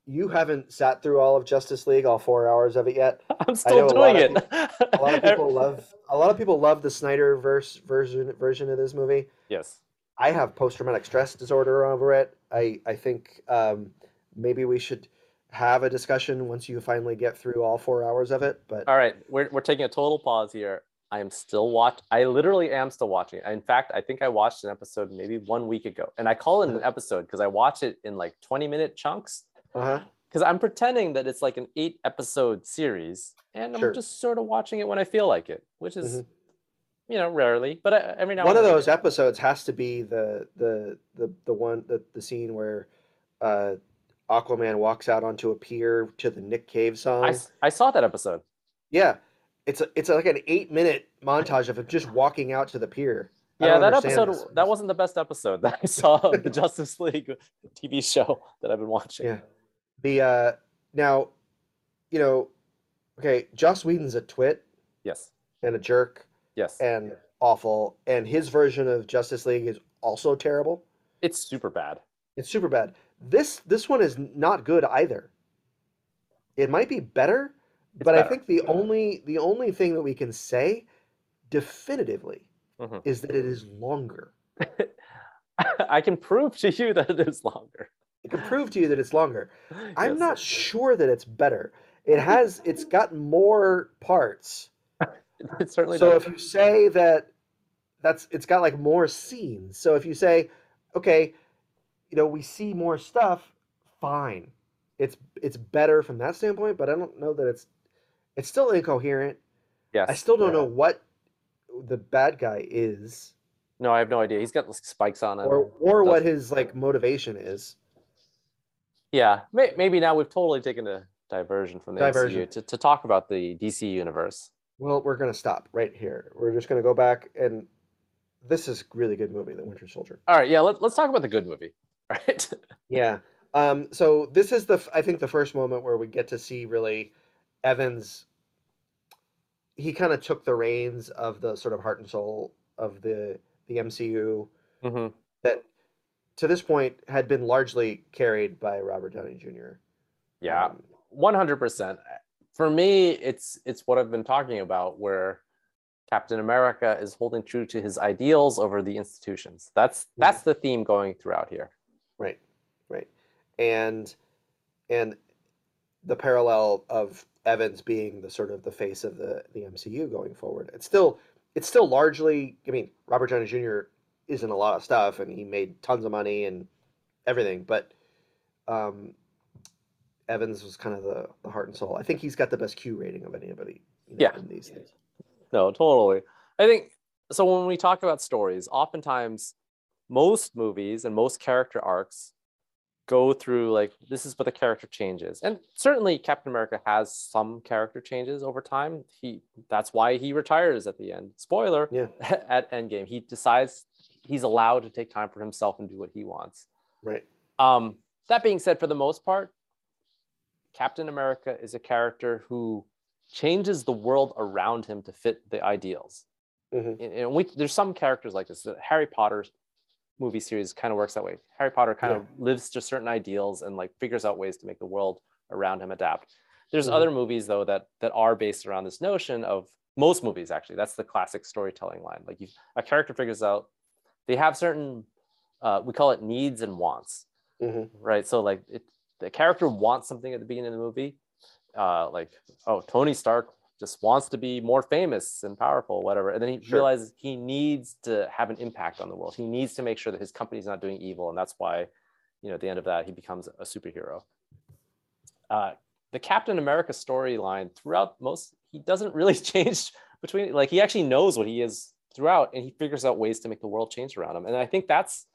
you haven't sat through all of Justice League, all four hours of it yet. I'm still know a lot doing of it. A lot of people love, a lot of people love the Snyder verse version version of this movie. Yes. I have post traumatic stress disorder over it. I, I think um, maybe we should have a discussion once you finally get through all four hours of it. But All right, we're we're taking a total pause here. I am still watch. I literally am still watching. In fact, I think I watched an episode maybe one week ago, and I call it an episode because I watch it in like twenty minute chunks. uh-huh. Because I'm pretending that it's like an eight episode series, and I'm just sort of watching it when I feel like it, which is, Mhm. you know, rarely. But I, every now one of those episodes has to be the the the the one the, the scene where uh, Aquaman walks out onto a pier to the Nick Cave song. I saw that episode. Yeah, it's a, it's like an eight minute montage of him just walking out to the pier. I Yeah, that episode this. that wasn't the best episode that I saw of the Justice League TV show that I've been watching. Yeah. The uh now, you know, okay, Joss Whedon's a twit Yes. and a jerk Yes. and awful, and his version of Justice League is also terrible. It's super bad. It's super bad. This this one is not good either. It might be better, But I think the only the only thing that we can say definitively Mhm. is that it is longer. I can prove to you that it is longer. It can prove to you that it's longer. I'm Yes. not sure that it's better. It has it's got more parts. It certainly So does. if you say that that's it's got like more scenes. So if you say, okay, you know, we see more stuff, fine. It's it's better from that standpoint, but I don't know that it's it's still incoherent. yes. I still don't know what the bad guy is No, I have no idea. He's got like, spikes on him. or or what his like motivation is. Yeah, may, maybe now we've totally taken a diversion from the Diversion. MCU to, to talk about the DC universe. Well, we're gonna stop right here. We're just gonna go back and this is a really good movie, The Winter Soldier. All right, yeah, let, let's talk about the good movie. All right. Yeah. Um, so this is the I think the first moment where we get to see really Evans. He kind of took the reins of the sort of heart and soul of the the MCU hmm that to this point had been largely carried by Robert Downey Jr. Yeah, Um, one hundred percent. For me, it's it's what I've been talking about, where Captain America is holding true to his ideals over the institutions. That's that's the theme going throughout here. Right, right, and and the parallel of Evans being the sort of the face of the the MCU going forward. It's still it's still largely. I mean, Robert Downey Jr. is in a lot of stuff, and he made tons of money and everything, but um, Evans was kind of the the heart and soul. I think he's got the best Q rating of anybody. You know, Yeah. in these things. No, totally. I think so. When we talk about stories, oftentimes most movies and most character arcs go through like this is what the character changes, and certainly Captain America has some character changes over time. He that's why he retires at the end. Spoiler: Yeah. at Endgame, he decides he's allowed to take time for himself and do what he wants. Right. Um, that being said, for the most part, Captain America is a character who changes the world around him to fit the ideals. Mhm. And, we, there's some characters like this. Harry Potter movie series kind of works that way. Harry Potter kind of lives to certain ideals and like figures out ways to make the world around him adapt. There's Mhm. other movies though that that are based around this notion of most movies actually. That's the classic storytelling line. Like you, a character figures out they have certain uh, we call it needs and wants hmm right? So like it, the character wants something at the beginning of the movie, uh, like oh Tony Stark just wants to be more famous and powerful, whatever, and then he Sure. realizes he needs to have an impact on the world. He needs to make sure that his company's not doing evil, and that's why, you know, at the end of that, he becomes a superhero. Uh, the Captain America storyline throughout most he doesn't really change between like he actually knows what he is throughout, and he figures out ways to make the world change around him, and I think that's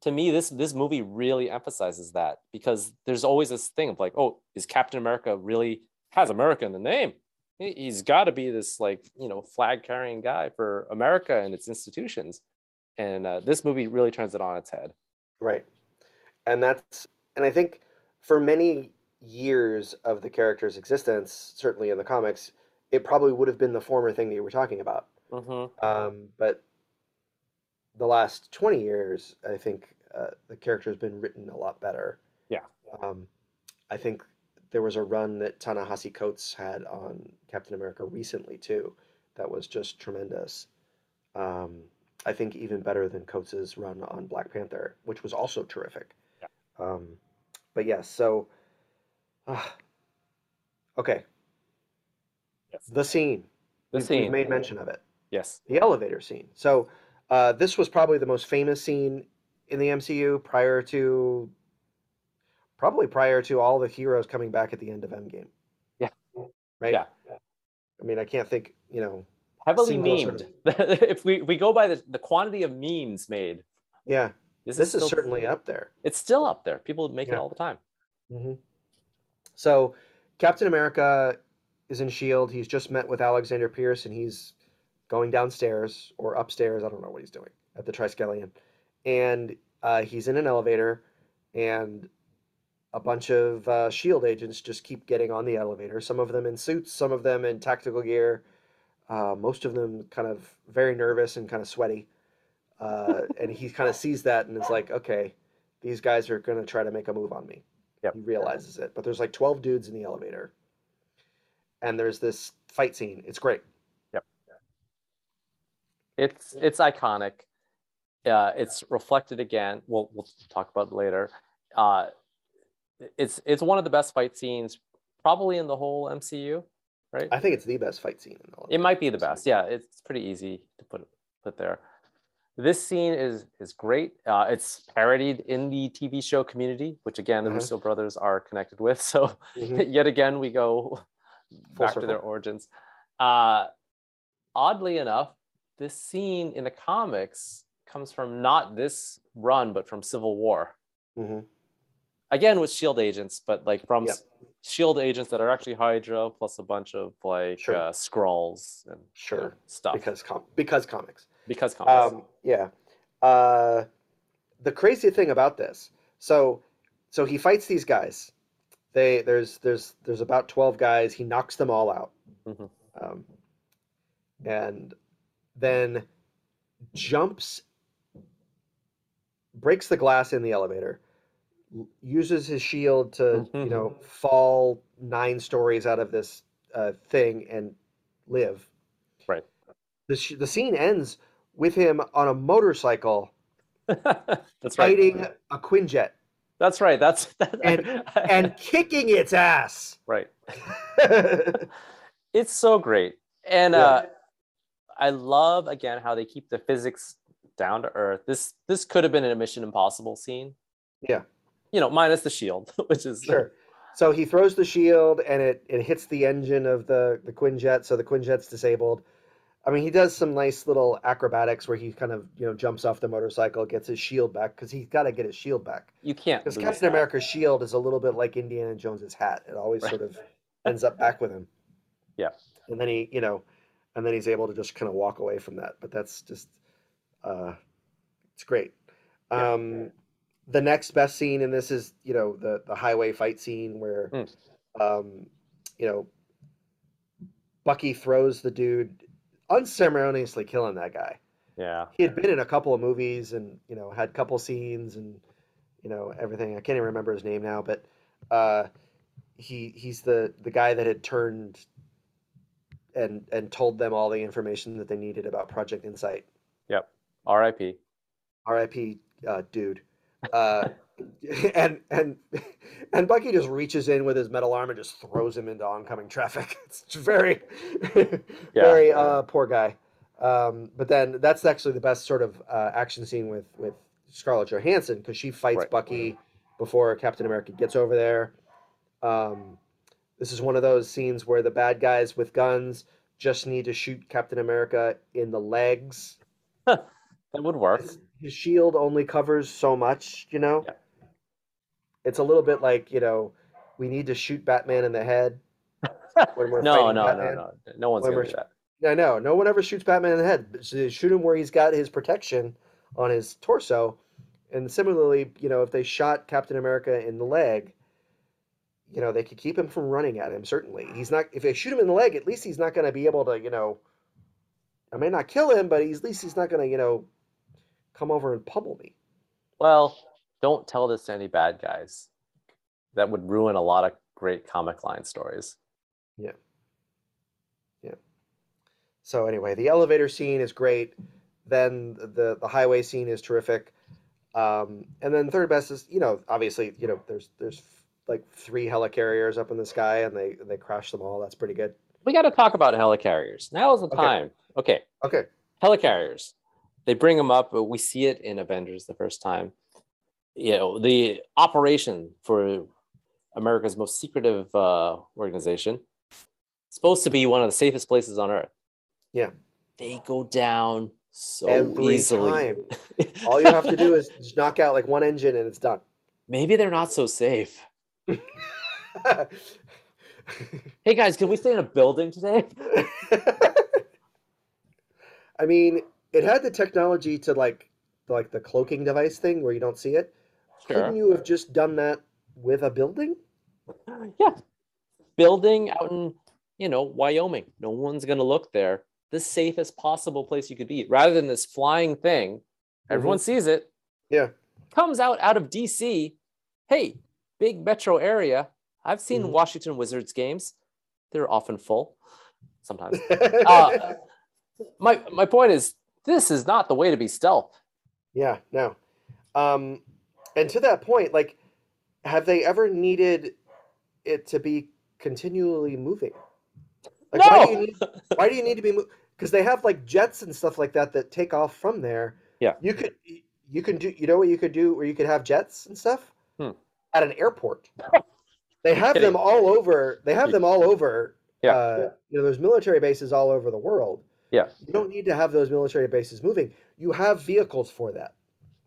to me this this movie really emphasizes that because there's always this thing of like oh is captain america really has america in the name he's got to be this like you know flag carrying guy for america and its institutions and uh, this movie really turns it on its head Right. And that's and I think for many years of the character's existence, certainly in the comics, it probably would have been the former thing that you were talking about. hmm Um, but the last 20 years, I think uh, the character has been written a lot better. Yeah. Um, I think there was a run that Ta-Nehisi Coates had on Captain America recently too, that was just tremendous. Um, I think even better than Coates's run on Black Panther, which was also terrific. Yeah. Um, but yes, so uh, okay, yes the scene. the We've- scene We've made mention of it yes the elevator scene. So uh, this was probably the most famous scene in the MCU prior to probably prior to all the heroes coming back at the end of Endgame. Yeah. Right. Yeah. I mean, I can't think. You know. heavily memed if we, we go by the, the quantity of memes made Yeah. This, this is still- certainly up there. it's still up there. People make it all the time. hmm So Captain America is in Shield. He's just met with Alexander Pierce, and he's going downstairs or upstairs. I don't know what he's doing at the Triskelion, and uh, he's in an elevator, and a bunch of uh, Shield agents just keep getting on the elevator. Some of them in suits, some of them in tactical gear. Uh, most of them kind of very nervous and kind of sweaty. Uh, and he kind of sees that and is like, okay, these guys are going to try to make a move on me. Yep. He realizes it. But there's like 12 dudes in the elevator. And there's this fight scene. It's great. Yep. It's it's iconic. Uh, it's reflected again. We'll we'll talk about it later. Uh, it's it's one of the best fight scenes probably in the whole MCU, right? I think it's the best fight scene in the whole. It might be the best. Yeah, it's pretty easy to put put there. This scene is is great. Uh, it's parodied in the TV show Community, which again the Uh-huh. Russo brothers are connected with. So Mhm. yet again we go Full back to their origins. Uh, oddly enough, this scene in the comics comes from not this run, but from Civil War. Mhm. Again with Shield agents, but like from Yep. Shield agents that are actually Hydra plus a bunch of like Sure. uh, scrolls and you know, Sure. stuff Because com- because comics. because comics. Um, yeah. Uh, the crazy thing about this, so so he fights these guys. They there's there's there's about twelve guys. He knocks them all out, Mhm. um, and then jumps, breaks the glass in the elevator, uses his shield to you know fall nine stories out of this uh, thing and live. Right. The sh- the scene ends with him on a motorcycle That's right. fighting a Quinjet That's right. That's that, And- and kicking its ass. right. It's so great. And Yeah. uh I love again how they keep the physics down to earth. This this could have been a Mission Impossible scene. Yeah. You know, minus the shield, which is Sure. So he throws the shield and it, it hits the engine of the, the Quinjet, so the Quinjet's disabled. I mean, he does some nice little acrobatics where he kind of, you know, jumps off the motorcycle, gets his shield back, because he's got to get his shield back. you can't Because Captain that. America's shield is a little bit like Indiana Jones's hat. It always Right. sort of ends up back with him. Yeah. And then he, you know, and then he's able to just kind of walk away from that. But that's just, uh, it's great. Yeah. The next best scene in this is, you know, the the highway fight scene where, Mm. um, you know, Bucky throws the dude unceremoniously killing that guy Yeah. he had been in a couple of movies and you know had a couple scenes and you know everything i can't even remember his name now but uh he he's the the guy that had turned and and told them all the information that they needed about project insight Yep. R.I.P. rip uh dude uh and and and bucky just reaches in with his metal arm and just throws him into oncoming traffic. It's very very uh poor guy. Um but then that's actually the best sort of uh, action scene with with scarlett johansson because she fights Right. bucky before captain america gets over there. Um this is one of those scenes where the bad guys with guns just need to shoot captain america in the legs. That would work. his, his shield only covers so much, you know. Yeah. It's a little bit like you know, we need to shoot Batman in the head when we're No, no, no, Batman. no. No one's When gonna we're- do that. I know. No one ever shoots Batman in the head. They shoot him where he's got his protection on his torso. And similarly, you know, if they shot Captain America in the leg, you know, they could keep him from running at him. Certainly, he's not. If they shoot him in the leg, at least he's not going to be able to, you know. I may not kill him, but he's, at least he's not going to, you know, come over and pummel me. Well, don't tell this to any bad guys. That would ruin a lot of great comic line stories. Yeah. Yeah. So anyway, the elevator scene is great. Then the the highway scene is terrific. Um, and then third best is you know obviously you know there's there's like three helicarriers up in the sky and they they crash them all. That's pretty good. We got to talk about helicarriers. Now is the Okay. time. Okay, Okay. helicarriers. They bring them up. but We see it in Avengers the first time. You know, the operation for America's most secretive uh, organization. Supposed to be one of the safest places on Earth. Yeah. They go down so every easily. time. All you have to do is just knock out like one engine and it's done. Maybe they're not so safe. Hey guys, can we stay in a building today? I mean, it had the technology to like like the cloaking device thing where you don't see it. Couldn't you have just done that with a building? Yeah. Building out in, you know, Wyoming. No one's going to look there. The safest possible place you could be rather than this flying thing. Everyone sees it. Yeah. Comes out out of DC. Hey, big metro area. I've seen Mhm. Washington Wizards games. They're often full sometimes. Uh, my my point is this is not the way to be stealth. Yeah, no. Um, and to that point, like, have they ever needed it to be continually moving? Like, why do you No! need why do you need to be moving? Because they have like jets and stuff like that that take off from there. Yeah. You could you can do you know what you could do where you could have jets and stuff Hmm. at an airport. They have them all over. They have them all over. Yeah. Uh, you know, there's military bases all over the world. Yeah. You don't need to have those military bases moving. You have vehicles for that.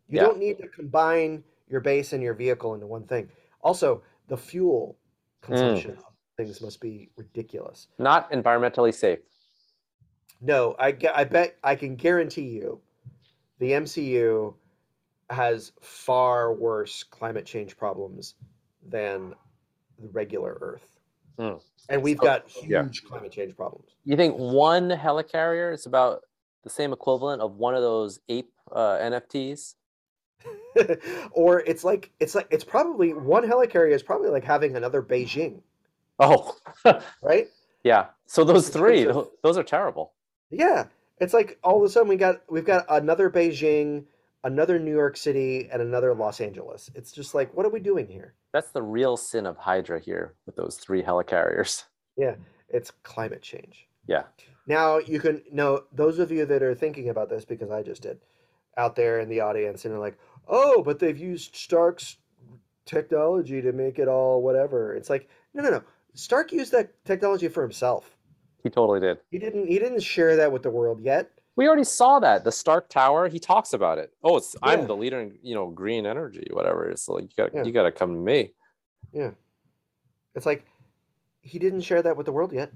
You Yeah. don't need to combine your base and your vehicle into one thing. Also, the fuel consumption hmm. of things must be ridiculous. Not environmentally safe. No, I, I bet I can guarantee you the MCU has far worse climate change problems than the regular Earth. Hmm. And we've So- got yeah. huge climate change problems. You think one helicarrier is about the same equivalent of one of those ape uh, NFTs? or it's like it's like it's probably one helicarrier is probably like having another Beijing, Oh, right? yeah. So those three, terms of- tho- those are terrible. Yeah, it's like all of a sudden we got we've got another Beijing, another New York City, and another Los Angeles. It's just like, what are we doing here? That's the real sin of Hydra here with those three helicarriers. Yeah, it's climate change. Yeah. Now you can know those of you that are thinking about this because I just did, out there in the audience and they're like, oh, but they've used Stark's technology to make it all whatever. It's like, no, no, no. Stark used that technology for himself. He totally did. He didn't. He didn't share that with the world yet. We already saw that the Stark Tower. He talks about it. Oh, it's Yeah. I'm the leader in you know green energy, whatever. It's like you got to Yeah. you got to come to me. Yeah, it's like he didn't share that with the world yet.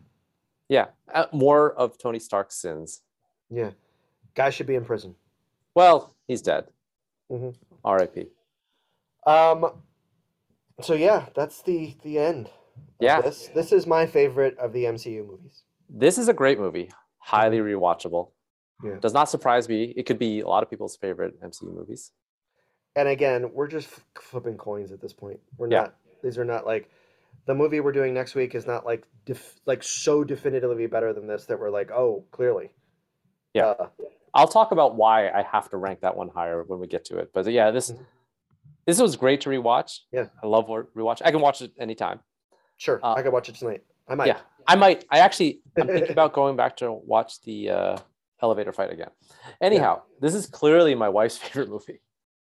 Yeah, uh, more of Tony Stark's sins. Yeah, guy should be in prison. Well, he's dead. Mhm. R.I.P. Um. So yeah, that's the the end. Yeah. This this is my favorite of the MCU movies. This is a great movie, highly rewatchable. Yeah. Does not surprise me. It could be a lot of people's favorite MCU movies. And again, we're just flipping coins at this point. We're Yeah. not. These are not like the movie we're doing next week is not like def, like so definitively better than this that we're like, oh, clearly. Yeah. Uh, I'll talk about why I have to rank that one higher when we get to it. But yeah, this Mhm. this was great to rewatch. Yeah. I love rewatch. I can watch it anytime. sure, Uh, I could watch it tonight. I might. Yeah, I might. I actually I'm thinking about going back to watch the uh, elevator fight again. Anyhow, this is clearly my wife's favorite movie.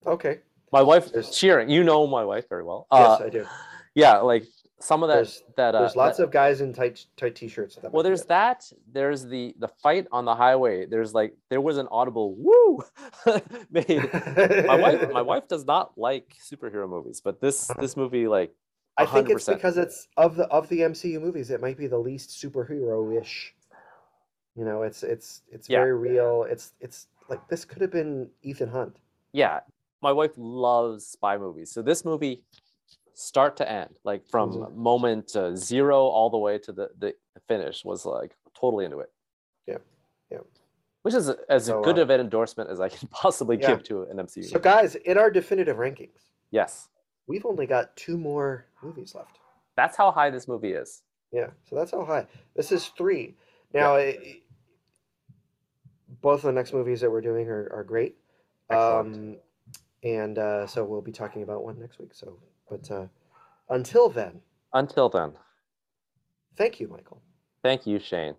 Okay. My wife There's- cheering. You know my wife very well. Yes, Uh, I do. yeah, like some of that There's- that uh, There's lots that- of guys in tight tight t-shirts. That well there's that there's the the fight on the highway there's like there was an audible woo made my wife my wife does not like superhero movies but this this movie like I think it's because it's of the of the MCU movies. It might be the least superhero-ish. You know, it's it's it's Yeah. very real. It's it's like this could have been Ethan Hunt. yeah my wife loves spy movies so this movie start to end like from Mhm. moment uh, zero all the way to the the finish was like totally into it Yeah, yeah. which is as So, good uh, of an endorsement as i can possibly Yeah. give to an mcu So, movie. guys, in our definitive rankings, yes we've only got two more movies left. that's how high this movie is Yeah, so that's how high. This is three. Now, it- both of the next movies that we're doing are, are great. Um, and uh, so we'll be talking about one next week. So, but uh, until then, until then thank you, Michael. thank you shane